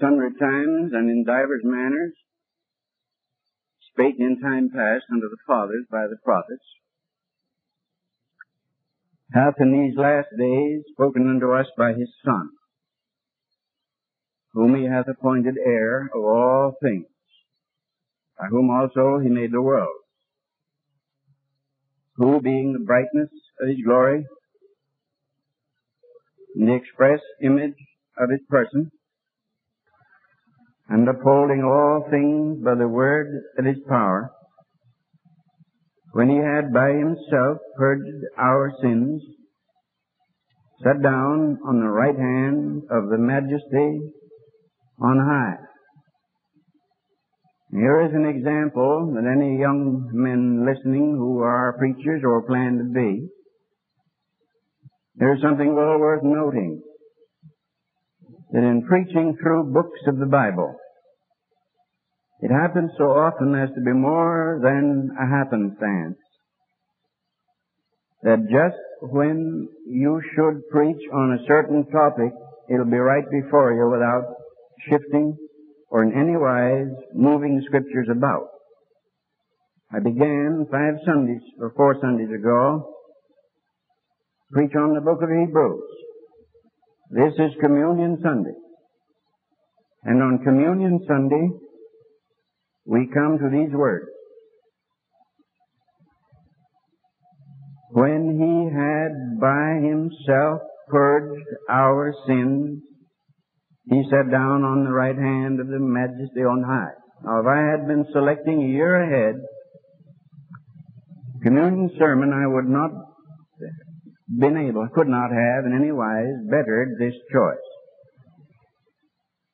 sundry times and in divers manners spake in time past unto the fathers by the prophets, hath in these last days spoken unto us by his Son, whom he hath appointed heir of all things, by whom also he made the world, who being the brightness of his glory, and the express image of his person, and upholding all things by the word of his power, when he had by himself purged our sins, sat down on the right hand of the majesty on high. Here is an example that any young men listening who are preachers or plan to be, there's something well worth noting that in preaching through books of the Bible, it happens so often as to be more than a happenstance. That just when you should preach on a certain topic, it'll be right before you without shifting or in any wise moving scriptures about. I began five Sundays or four Sundays ago to preach on the book of Hebrews. This is Communion Sunday. And on Communion Sunday, we come to these words. When he had by himself purged our sins, he sat down on the right hand of the majesty on high. Now, if I had been selecting a year ahead, communion sermon, I would not been able, could not have in any wise bettered this choice.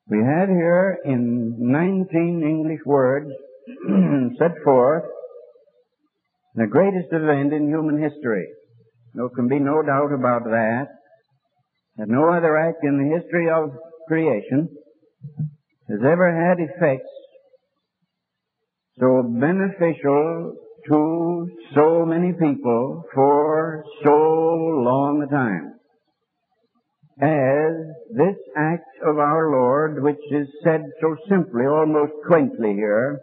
We had here in 19 English words set forth the greatest event in human history. There can be no doubt about that. That no other act in the history of creation has ever had effects so beneficial to so many people for so long a time as this act of our Lord, which is said so simply, almost quaintly here,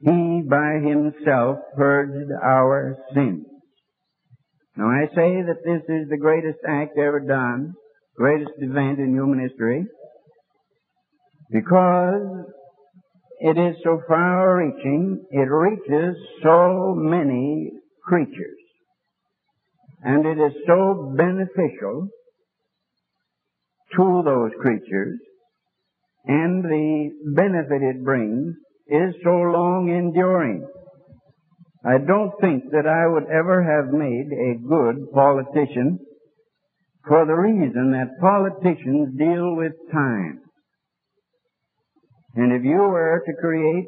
He by Himself purged our sins. Now I say that this is the greatest act ever done, greatest event in human history, because it is so far reaching, it reaches so many creatures. And it is so beneficial to those creatures, and the benefit it brings is so long enduring. I don't think that I would ever have made a good politician for the reason that politicians deal with time. And if you were to create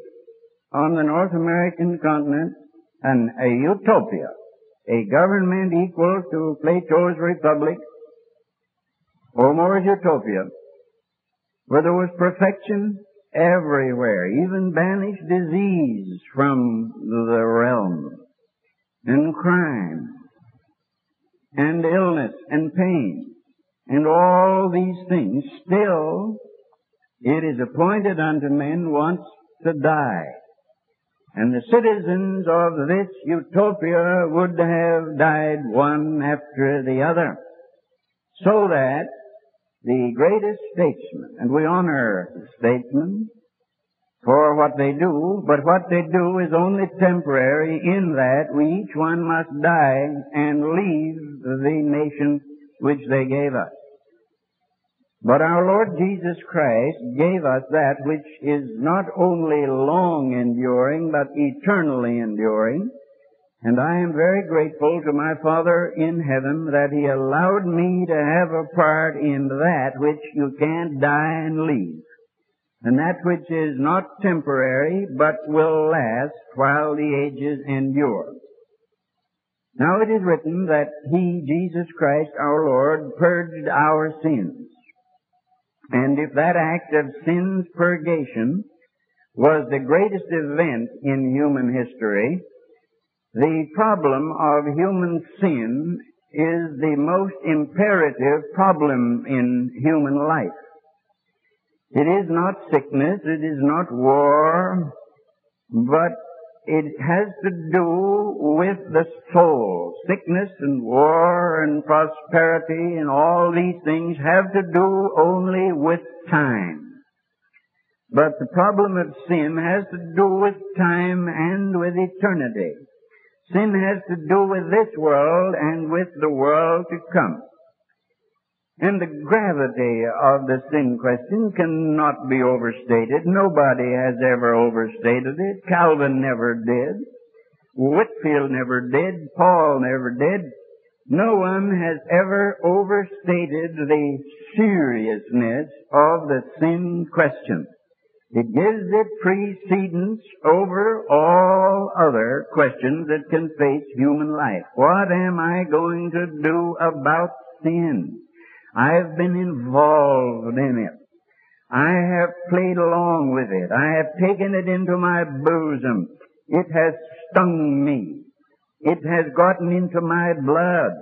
on the North American continent an, a utopia, a government equal to Plato's Republic, Homer's utopia, where there was perfection everywhere, even banished disease from the realm, and crime, and illness, and pain, and all these things, still it is appointed unto men once to die. And the citizens of this utopia would have died one after the other. So that the greatest statesmen, and we honor statesmen for what they do, but what they do is only temporary in that we each one must die and leave the nation which they gave us. But our Lord Jesus Christ gave us that which is not only long enduring, but eternally enduring. And I am very grateful to my Father in heaven that He allowed me to have a part in that which you can't die and leave. And that which is not temporary, but will last while the ages endure. Now it is written that He, Jesus Christ our Lord, purged our sins. And if that act of sin's purgation was the greatest event in human history, the problem of human sin is the most imperative problem in human life. It is not sickness, it is not war, but it has to do with the soul. Sickness and war and prosperity and all these things have to do only with time. But the problem of sin has to do with time and with eternity. Sin has to do with this world and with the world to come. And the gravity of the sin question cannot be overstated. Nobody has ever overstated it. Calvin never did. Whitefield never did. Paul never did. No one has ever overstated the seriousness of the sin question. It gives it precedence over all other questions that can face human life. What am I going to do about sin? I've been involved in it. I have played along with it. I have taken it into my bosom. It has stung me. It has gotten into my blood.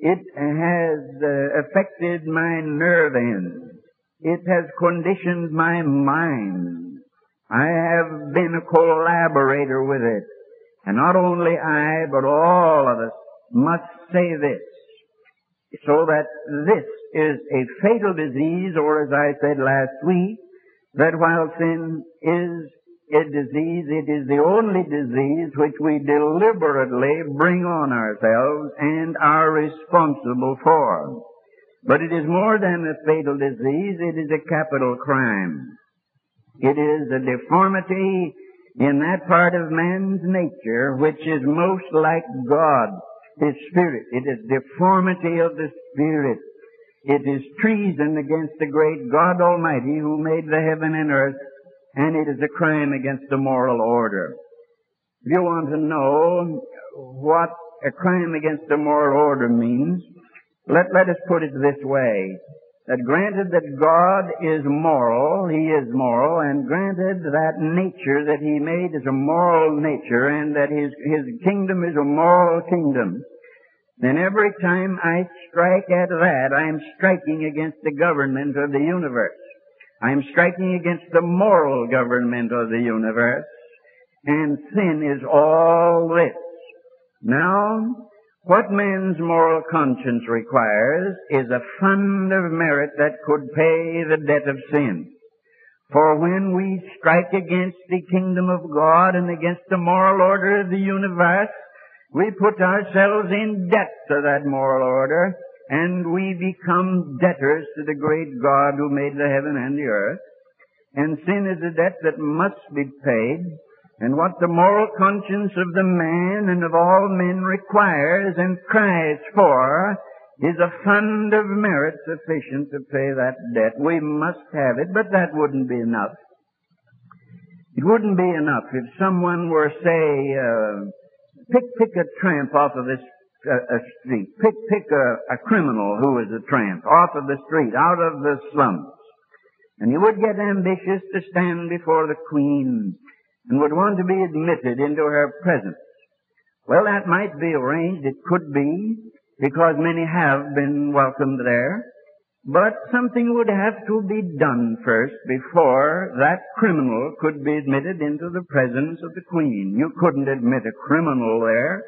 It has uh, affected my nerve ends. It has conditioned my mind. I have been a collaborator with it. And not only I, but all of us must say this, so that this is a fatal disease, or as I said last week, that while sin is a disease, it is the only disease which we deliberately bring on ourselves and are responsible for. But it is more than a fatal disease, it is a capital crime. It is a deformity in that part of man's nature which is most like God, His Spirit. It is deformity of the Spirit. It is treason against the great God Almighty who made the heaven and earth, and it is a crime against the moral order. If you want to know what a crime against the moral order means, let, let us put it this way. That granted that God is moral, He is moral, and granted that nature that He made is a moral nature, and that His, His kingdom is a moral kingdom, then every time I strike at that, I am striking against the government of the universe. I am striking against the moral government of the universe. And sin is all this. Now, what man's moral conscience requires is a fund of merit that could pay the debt of sin. For when we strike against the kingdom of God and against the moral order of the universe, we put ourselves in debt to that moral order, and we become debtors to the great God who made the heaven and the earth. And sin is a debt that must be paid, and what the moral conscience of the man and of all men requires and cries for is a fund of merit sufficient to pay that debt. We must have it, but that wouldn't be enough. It wouldn't be enough if someone were, say, uh, pick pick a tramp off of this uh, a street. Pick pick a, a criminal who is a tramp off of the street, out of the slums, and you would get ambitious to stand before the queen and would want to be admitted into her presence. Well, that might be arranged. It could be because many have been welcomed there. But something would have to be done first before that criminal could be admitted into the presence of the queen. You couldn't admit a criminal there.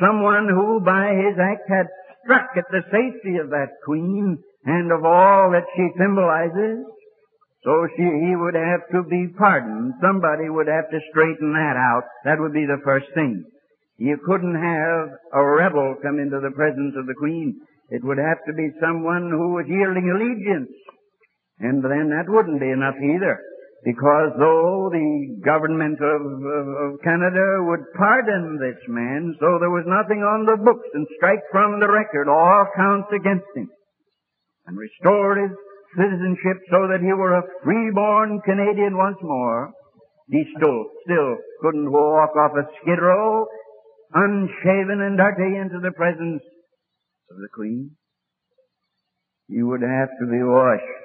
Someone who by his act had struck at the safety of that queen and of all that she symbolizes. So she, he would have to be pardoned. Somebody would have to straighten that out. That would be the first thing. You couldn't have a rebel come into the presence of the queen. It would have to be someone who was yielding allegiance. And then that wouldn't be enough either. Because though the government of, of, of, Canada would pardon this man, so there was nothing on the books and strike from the record all counts against him. And restore his citizenship so that he were a freeborn Canadian once more, he still, still couldn't walk off a skid row, unshaven and dirty into the presence of the queen, you would have to be washed.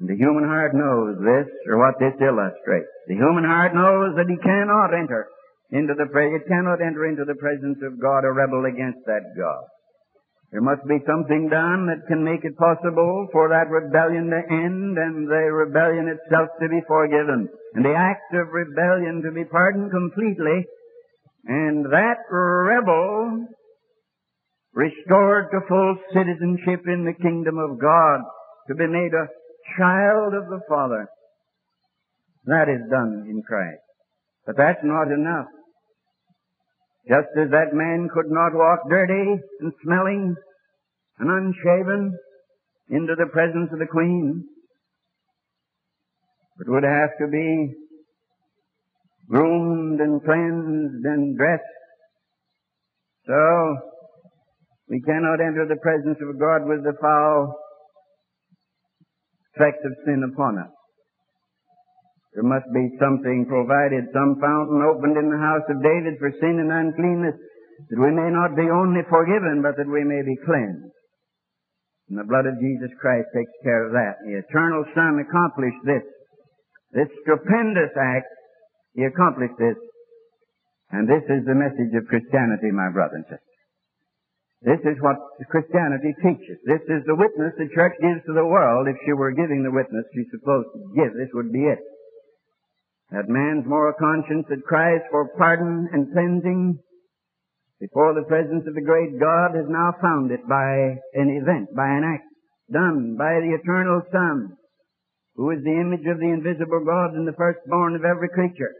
And the human heart knows this, or what this illustrates. The human heart knows that he cannot enter into the, it cannot enter into the presence of God a rebel against that God. There must be something done that can make it possible for that rebellion to end and the rebellion itself to be forgiven. And the act of rebellion to be pardoned completely. And that rebel restored to full citizenship in the kingdom of God, to be made a child of the Father. That is done in Christ. But that's not enough. Just as that man could not walk dirty and smelling and unshaven into the presence of the queen, but would have to be groomed and cleansed and dressed. So, we cannot enter the presence of God with the foul effect of sin upon us. There must be something provided, some fountain opened in the house of David for sin and uncleanness, that we may not be only forgiven, but that we may be cleansed. And the blood of Jesus Christ takes care of that. The eternal Son accomplished this. This stupendous act, He accomplished this. And this is the message of Christianity, my brother and sister. This is what Christianity teaches. This is the witness the church gives to the world. If she were giving the witness she's supposed to give, this would be it. That man's moral conscience that cries for pardon and cleansing before the presence of the great God has now found it by an event, by an act done by the eternal Son, who is the image of the invisible God and the firstborn of every creature,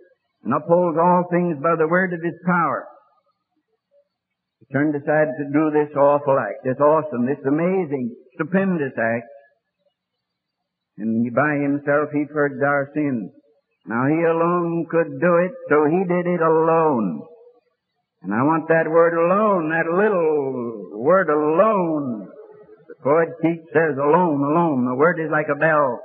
and upholds all things by the word of his power. He turned aside to do this awful act, this awesome, this amazing, stupendous act, and by himself he purged our sins. Now he alone could do it, so he did it alone. And I want that word alone, that little word alone. The poet Keats says alone, alone. The word is like a bell.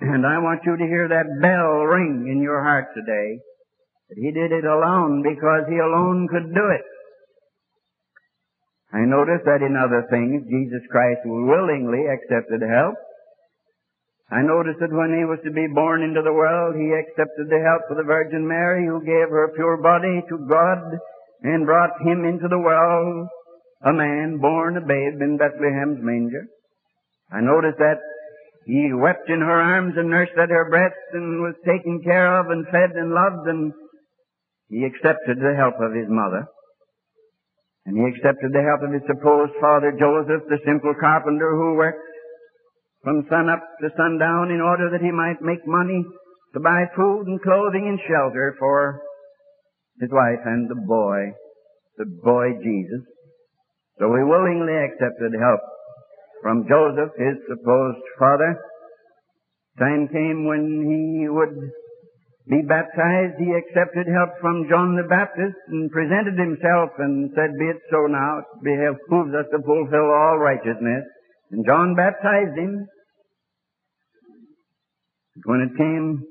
And I want you to hear that bell ring in your heart today. That he did it alone because he alone could do it. I notice that in other things, Jesus Christ willingly accepted help. I noticed that when he was to be born into the world, he accepted the help of the Virgin Mary, who gave her pure body to God and brought him into the world, a man born a babe in Bethlehem's manger. I noticed that he wept in her arms and nursed at her breast and was taken care of and fed and loved and he accepted the help of his mother. And he accepted the help of his supposed father Joseph, the simple carpenter who worked from sun up to sundown in order that he might make money to buy food and clothing and shelter for his wife and the boy, the boy Jesus. So he willingly accepted help from Joseph, his supposed father. Time came when he would be baptized. He accepted help from John the Baptist and presented himself and said, Be it so now. It behooves us to fulfill all righteousness. And John baptized him. When it came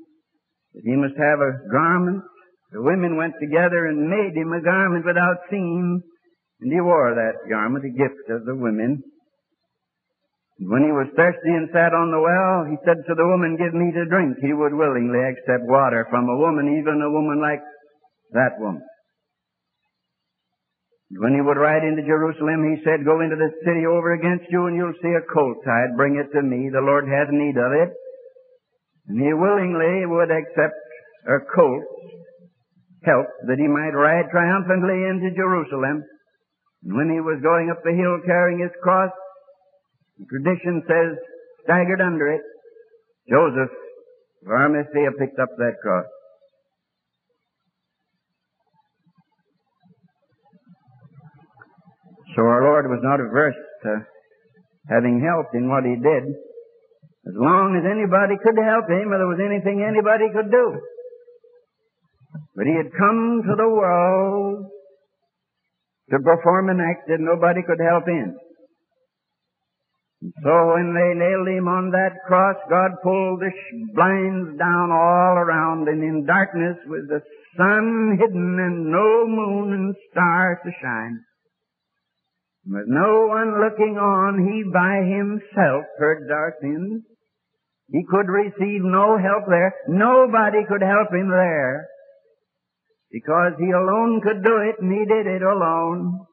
that he must have a garment, the women went together and made him a garment without seam, and he wore that garment, a gift of the women. When he was thirsty and sat on the well, he said to the woman, Give me to drink. He would willingly accept water from a woman, even a woman like that woman. When he would ride into Jerusalem, he said, Go into the city over against you, and you'll see a colt tied. Bring it to me. The Lord has need of it. And he willingly would accept a colt's help that he might ride triumphantly into Jerusalem. And when he was going up the hill carrying his cross, the tradition says, staggered under it, Joseph of Arimathea picked up that cross. So our Lord was not averse to having help in what he did. As long as anybody could help him or there was anything anybody could do. But he had come to the world to perform an act that nobody could help in. So when they nailed him on that cross, God pulled the blinds down all around and in darkness with the sun hidden and no moon and stars to shine. With no one looking on, he by himself purged our sins. He could receive no help there. Nobody could help him there. Because he alone could do it and he did it alone.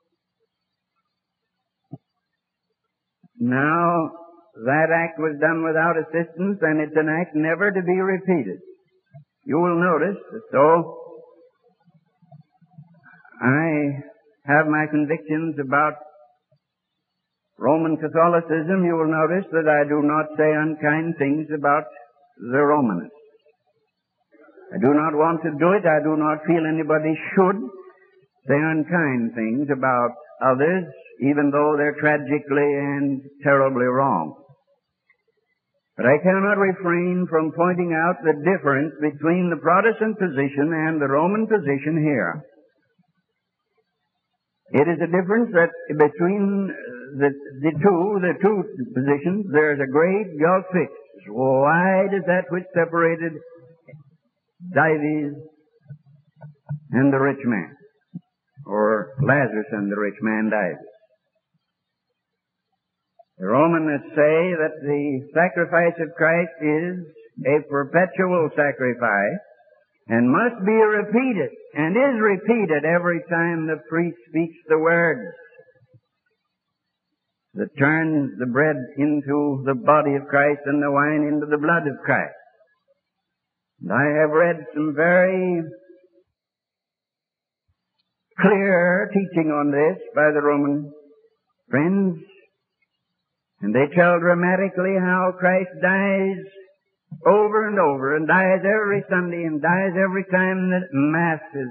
Now, that act was done without assistance, and it's an act never to be repeated. You will notice that though I have my convictions about Roman Catholicism, you will notice that I do not say unkind things about the Romanists. I do not want to do it. I do not feel anybody should say unkind things about others, even though they're tragically and terribly wrong. But I cannot refrain from pointing out the difference between the Protestant position and the Roman position here. It is a difference that between the, the two, the two positions, there's a great gulf fixed. Wide as that which separated Dives and the rich man, or Lazarus and the rich man Dives. The Romans say that the sacrifice of Christ is a perpetual sacrifice and must be repeated and is repeated every time the priest speaks the words that turns the bread into the body of Christ and the wine into the blood of Christ. And I have read some very clear teaching on this by the Roman friends, and they tell dramatically how Christ dies over and over and dies every Sunday and dies every time that Mass is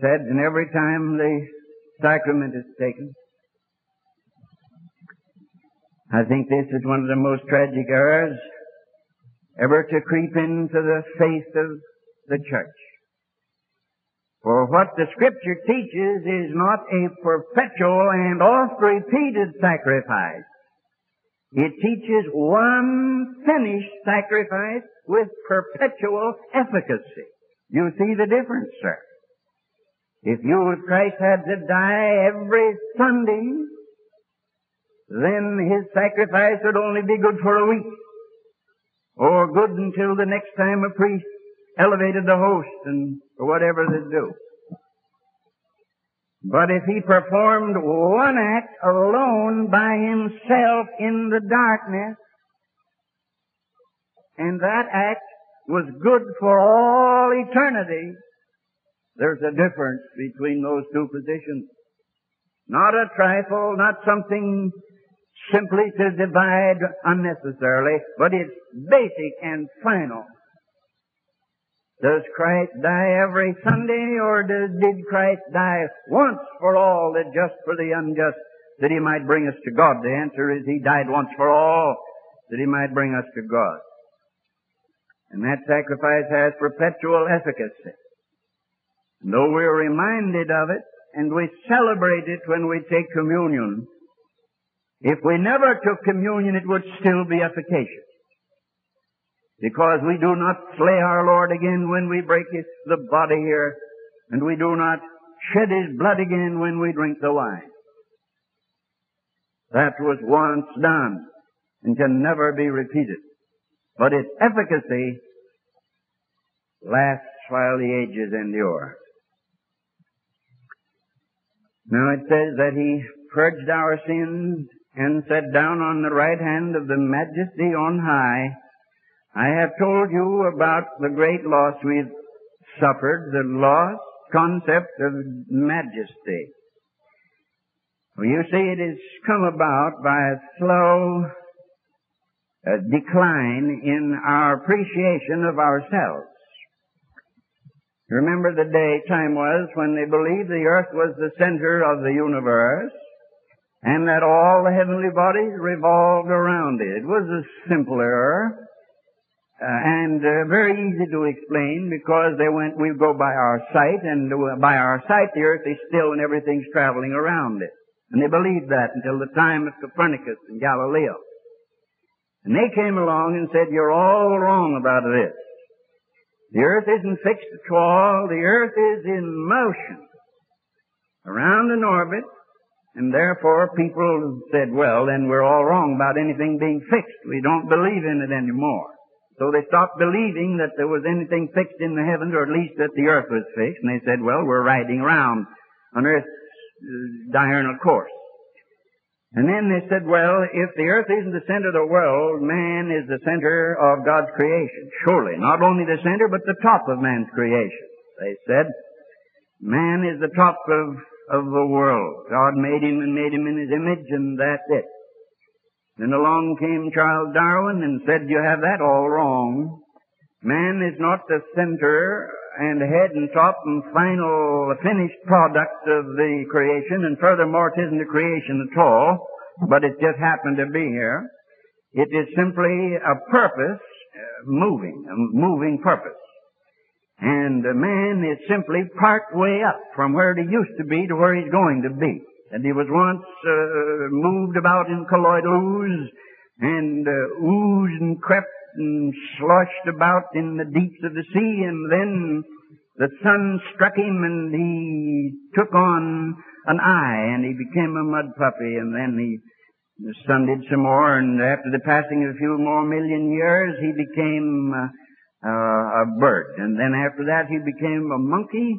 said and every time the sacrament is taken. I think this is one of the most tragic errors ever to creep into the faith of the church. For what the scripture teaches is not a perpetual and oft repeated sacrifice. It teaches one finished sacrifice with perpetual efficacy. You see the difference, sir. If you, Christ had to die every Sunday, then his sacrifice would only be good for a week. Or good until the next time a priest elevated the host and whatever they do. But if he performed one act alone by himself in the darkness, and that act was good for all eternity, there's a difference between those two positions. Not a trifle, not something simply to divide unnecessarily, but it's basic and final. Does Christ die every Sunday or does, did Christ die once for all, that just for the unjust, that he might bring us to God? The answer is he died once for all, that he might bring us to God. And that sacrifice has perpetual efficacy. And though we're reminded of it, and we celebrate it when we take communion, if we never took communion, it would still be efficacious because we do not slay our Lord again when we break his, the body here, and we do not shed his blood again when we drink the wine. That was once done and can never be repeated. But its efficacy lasts while the ages endure. Now it says that he purged our sins and sat down on the right hand of the majesty on high I have told you about the great loss we've suffered, the lost concept of majesty. Well, you see, it has come about by a slow uh, decline in our appreciation of ourselves. Remember the day time was when they believed the earth was the center of the universe and that all the heavenly bodies revolved around it. It was a simple error. Uh, and uh, very easy to explain because they went, we go by our sight, and uh, by our sight the earth is still and everything's traveling around it. And they believed that until the time of Copernicus and Galileo. And they came along and said, you're all wrong about this. The earth isn't fixed at all. The earth is in motion around an orbit. And therefore people said, well, then we're all wrong about anything being fixed. We don't believe in it anymore. So they stopped believing that there was anything fixed in the heavens, or at least that the earth was fixed, and they said, well, we're riding around on Earth's uh, diurnal course. And then they said, well, if the earth isn't the center of the world, man is the center of God's creation. Surely, not only the center, but the top of man's creation. They said, man is the top of, of the world. God made him and made him in his image, and that's it. Then along came Charles Darwin and said, you have that all wrong. Man is not the center and head and top and final finished product of the creation, and furthermore, it isn't a creation at all, but it just happened to be here. It is simply a purpose uh, moving, a moving purpose. And man is simply part way up from where he used to be to where he's going to be. And he was once uh, moved about in colloidal ooze and uh, oozed and crept and sloshed about in the deeps of the sea, and then the sun struck him and he took on an eye and he became a mud puppy and then he the sun did some more and after the passing of a few more million years he became uh, uh, a bird. And then after that he became a monkey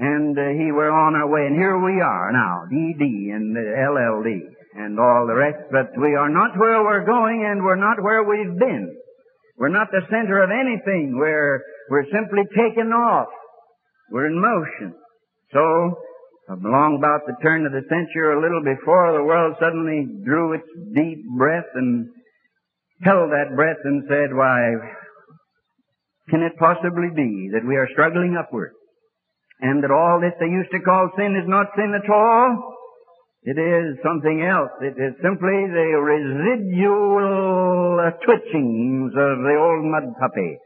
and uh, he were on our way and here we are now DD and the LLD and all the rest but we are not where we're going and we're not where we've been we're not the center of anything. We're, we're simply taken off. We're in motion. So, along about the turn of the century, a little before, the world suddenly drew its deep breath and held that breath and said, why, can it possibly be that we are struggling upward? And that all this they used to call sin is not sin at all? It is something else. It is simply the residual twitchings of the old mud puppy.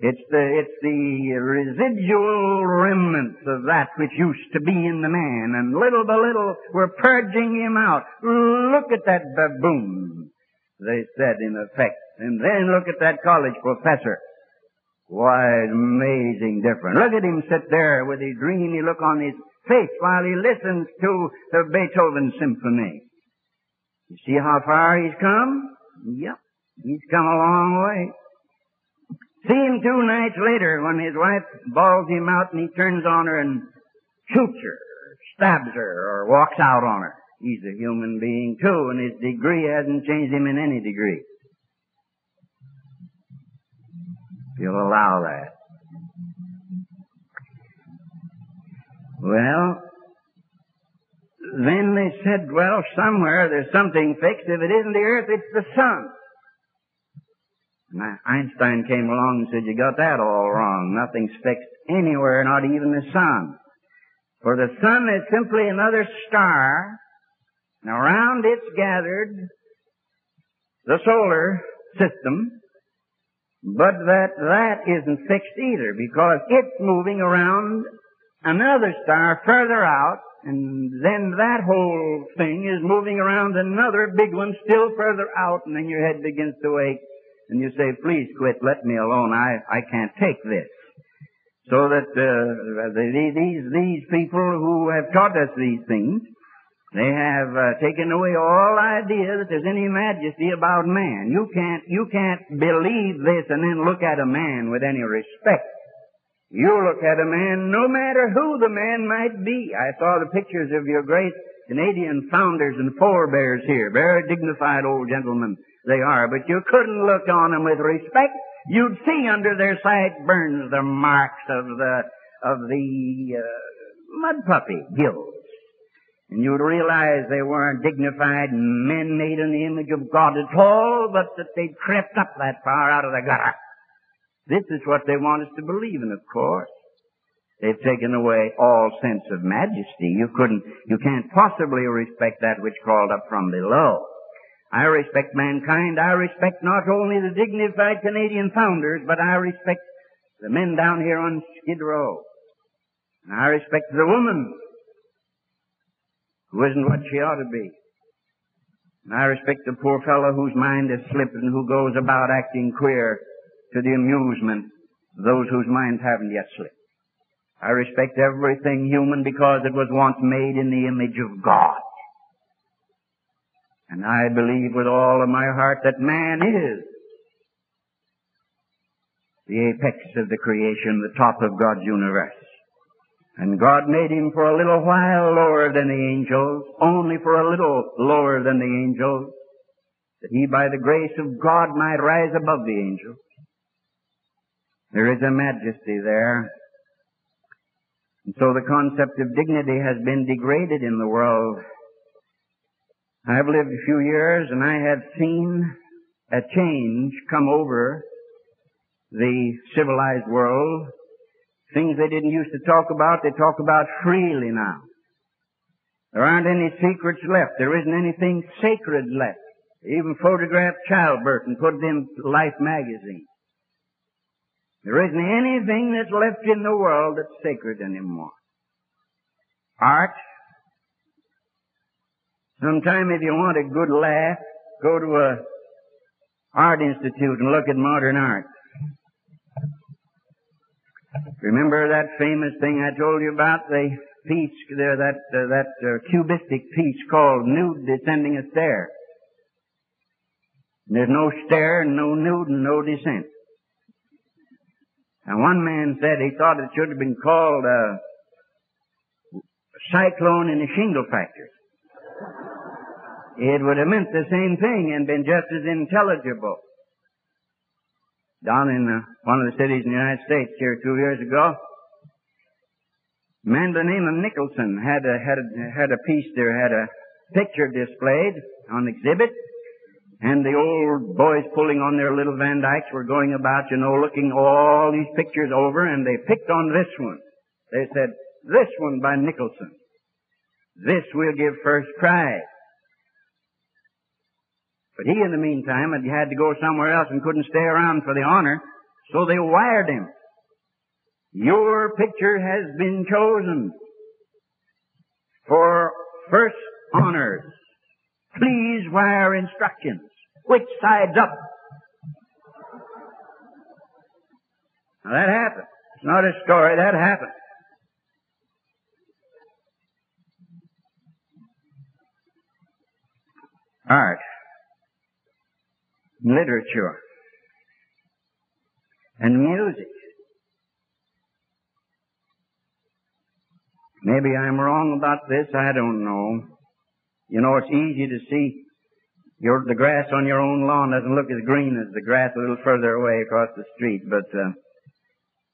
It's the, it's the residual remnants of that which used to be in the man, and little by little we're purging him out. Look at that baboon, they said in effect. And then look at that college professor. Why, amazing difference. Look at him sit there with his dreamy look on his face while he listens to the Beethoven symphony. You see how far he's come? Yep. He's come a long way. See him two nights later when his wife bawls him out and he turns on her and shoots her, stabs her, or walks out on her. He's a human being too, and his degree hasn't changed him in any degree. You'll allow that. Well, then they said, well, somewhere there's something fixed. If it isn't the earth, it's the sun. And Einstein came along and said, you got that all wrong. Nothing's fixed anywhere, not even the sun. For the sun is simply another star, and around it's gathered the solar system, but that that isn't fixed either because it's moving around another star further out, and then that whole thing is moving around another big one still further out, and then your head begins to ache, and you say, please quit, let me alone, I, I can't take this. So that uh, these, these people who have taught us these things, they have uh, taken away all idea that there's any majesty about man. You can't, you can't believe this and then look at a man with any respect. You look at a man, no matter who the man might be. I saw the pictures of your great Canadian founders and forebears here. Very dignified old gentlemen they are, but you couldn't look on them with respect. You'd see under their sight burns the marks of the, of the, uh, mud puppy gills. And you'd realize they weren't dignified men made in the image of God at all, but that they'd crept up that far out of the gutter. This is what they want us to believe in, of course. They've taken away all sense of majesty. You couldn't, you can't possibly respect that which crawled up from below. I respect mankind. I respect not only the dignified Canadian founders, but I respect the men down here on Skid Row. And I respect the woman who isn't what she ought to be. And I respect the poor fellow whose mind is slipped and who goes about acting queer to the amusement of those whose minds haven't yet slipped. I respect everything human because it was once made in the image of God. And I believe with all of my heart that man is the apex of the creation, the top of God's universe. And God made him for a little while lower than the angels, only for a little lower than the angels, that he by the grace of God might rise above the angels. There is a majesty there. And so the concept of dignity has been degraded in the world. I've lived a few years and I have seen a change come over the civilized world. Things they didn't used to talk about, they talk about freely now. There aren't any secrets left. There isn't anything sacred left. They even photographed childbirth and put it in Life magazine. There isn't anything that's left in the world that's sacred anymore. Art. Sometime if you want a good laugh, go to a art institute and look at modern art. Remember that famous thing I told you about? The piece there, that, uh, that uh, cubistic piece called Nude Descending a Stair. There's no stair and no nude and no descent. And one man said he thought it should have been called a cyclone in a shingle factory. It would have meant the same thing and been just as intelligible down in uh, one of the cities in the United States here two years ago. A man by the name of Nicholson had a, had a, had a piece there, had a picture displayed on exhibit, and the old boys pulling on their little Van Dykes were going about, you know, looking all these pictures over, and they picked on this one. They said, this one by Nicholson. This we'll give first prize. But he, in the meantime, had had to go somewhere else and couldn't stay around for the honor, so they wired him. Your picture has been chosen for first honors. Please wire instructions. Which side's up? Now that happened. It's not a story, that happened. Art literature and music. Maybe I'm wrong about this, I don't know. You know, it's easy to see your, the grass on your own lawn doesn't look as green as the grass a little further away across the street, but uh,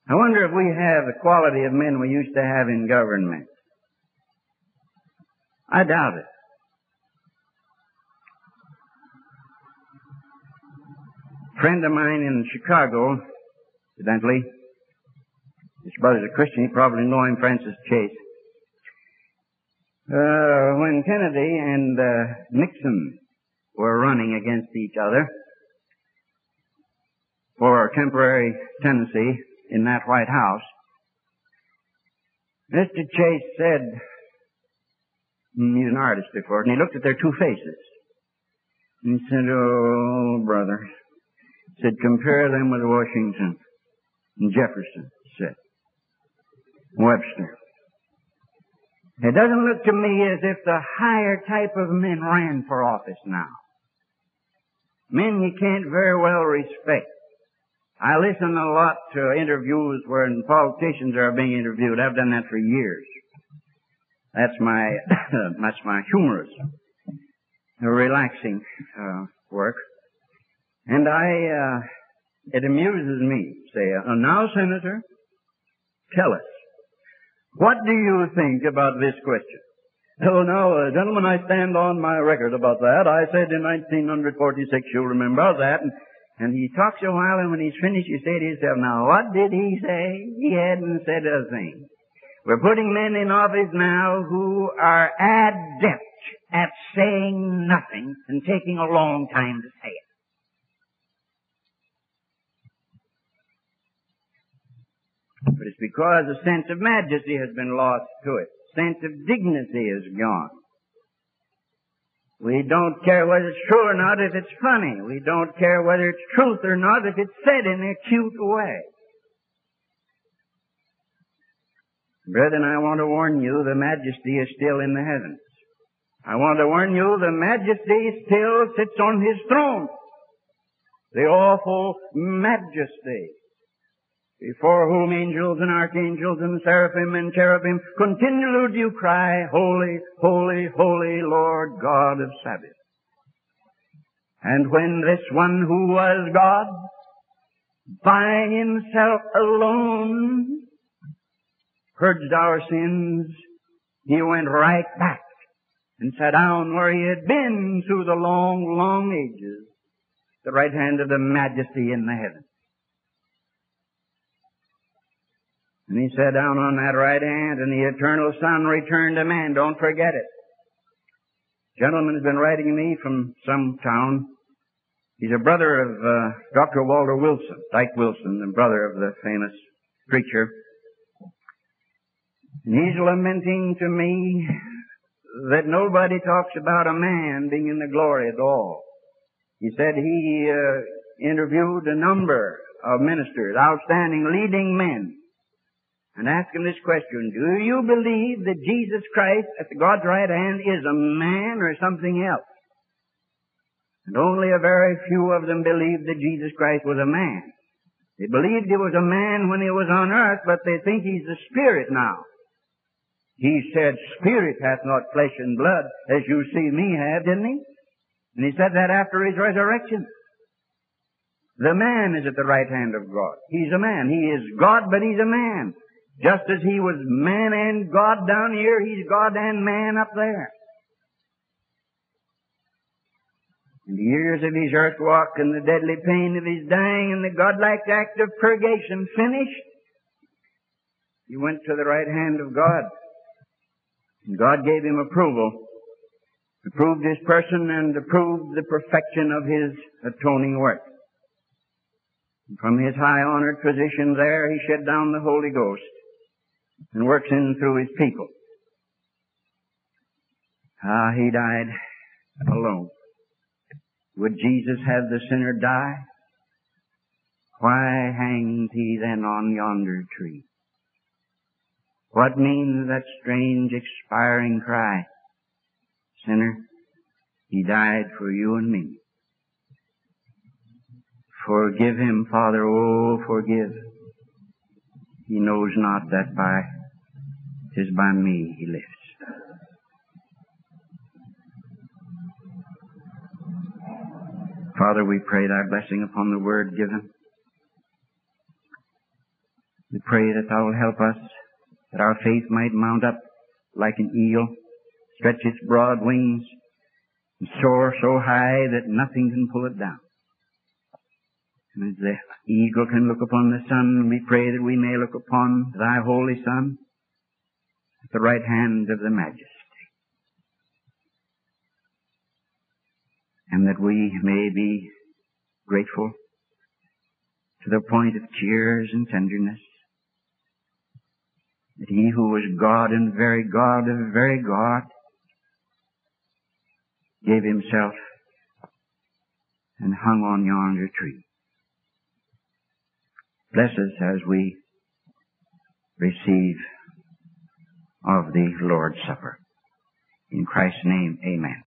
I wonder if we have the quality of men we used to have in government. I doubt it. Friend of mine in Chicago, incidentally, his brother's a Christian, you probably know him, Francis Chase. Uh, when Kennedy and uh, Nixon were running against each other for a temporary tenancy in that White House, Mr. Chase said, mm, he's an artist before, and he looked at their two faces. And he said, oh, brother, said, compare them with Washington and Jefferson, said. Webster. It doesn't look to me as if the higher type of men ran for office now. Men you can't very well respect. I listen a lot to interviews where politicians are being interviewed. I've done that for years. That's my, that's my humorous, relaxing, uh, work. And I, uh, it amuses me. Say, uh, now, Senator, tell us, what do you think about this question? Oh, now, uh, gentlemen, I stand on my record about that. I said in 1946, you'll remember that. And, and he talks a while, and when he's finished, he said to himself, now, what did he say? He hadn't said a thing. We're putting men in office now who are adept at saying nothing and taking a long time to say it. But it's because a sense of majesty has been lost to it. Sense of dignity is gone. We don't care whether it's true or not if it's funny. We don't care whether it's truth or not if it's said in a cute way. Brethren, I want to warn you the majesty is still in the heavens. I want to warn you the majesty still sits on his throne. The awful majesty before whom angels and archangels and seraphim and cherubim continually do cry, Holy, holy, holy Lord God of Sabaoth. And when this one who was God, by himself alone, purged our sins, he went right back and sat down where he had been through the long, long ages, the right hand of the majesty in the heavens. And he sat down on that right hand, and the eternal Son returned to man. Don't forget it. Gentleman has been writing me from some town. He's a brother of uh, Dr. Walter Wilson, Dyke Wilson, the brother of the famous preacher. And he's lamenting to me that nobody talks about a man being in the glory at all. He said he uh, interviewed a number of ministers, outstanding leading men, and ask him this question. Do you believe that Jesus Christ at God's right hand is a man or something else? And only a very few of them believed that Jesus Christ was a man. They believed he was a man when he was on earth, but they think he's a spirit now. He said, Spirit hath not flesh and blood, as you see me have, didn't he? And he said that after his resurrection. The man is at the right hand of God. He's a man. He is God, but he's a man. Just as he was man and God down here, he's God and man up there. And the years of his earth walk and the deadly pain of his dying and the godlike act of purgation finished, he went to the right hand of God. And God gave him approval, approved his person and approved the perfection of his atoning work. And from his high honored position there, he shed down the Holy Ghost and works in through his people. Ah, he died alone. Would Jesus have the sinner die? Why hanged he then on yonder tree? What means that strange expiring cry? Sinner, he died for you and me. Forgive him, Father, oh, forgive. He knows not that by, tis by me he lives. Father, we pray thy blessing upon the word given. We pray that thou will help us, that our faith might mount up like an eel, stretch its broad wings, and soar so high that nothing can pull it down. And as the eagle can look upon the sun, we pray that we may look upon thy holy Son at the right hand of the majesty. And that we may be grateful to the point of tears and tenderness that he who was God and very God of very God gave himself and hung on yonder tree. Bless us as we receive of the Lord's Supper. In Christ's name, amen.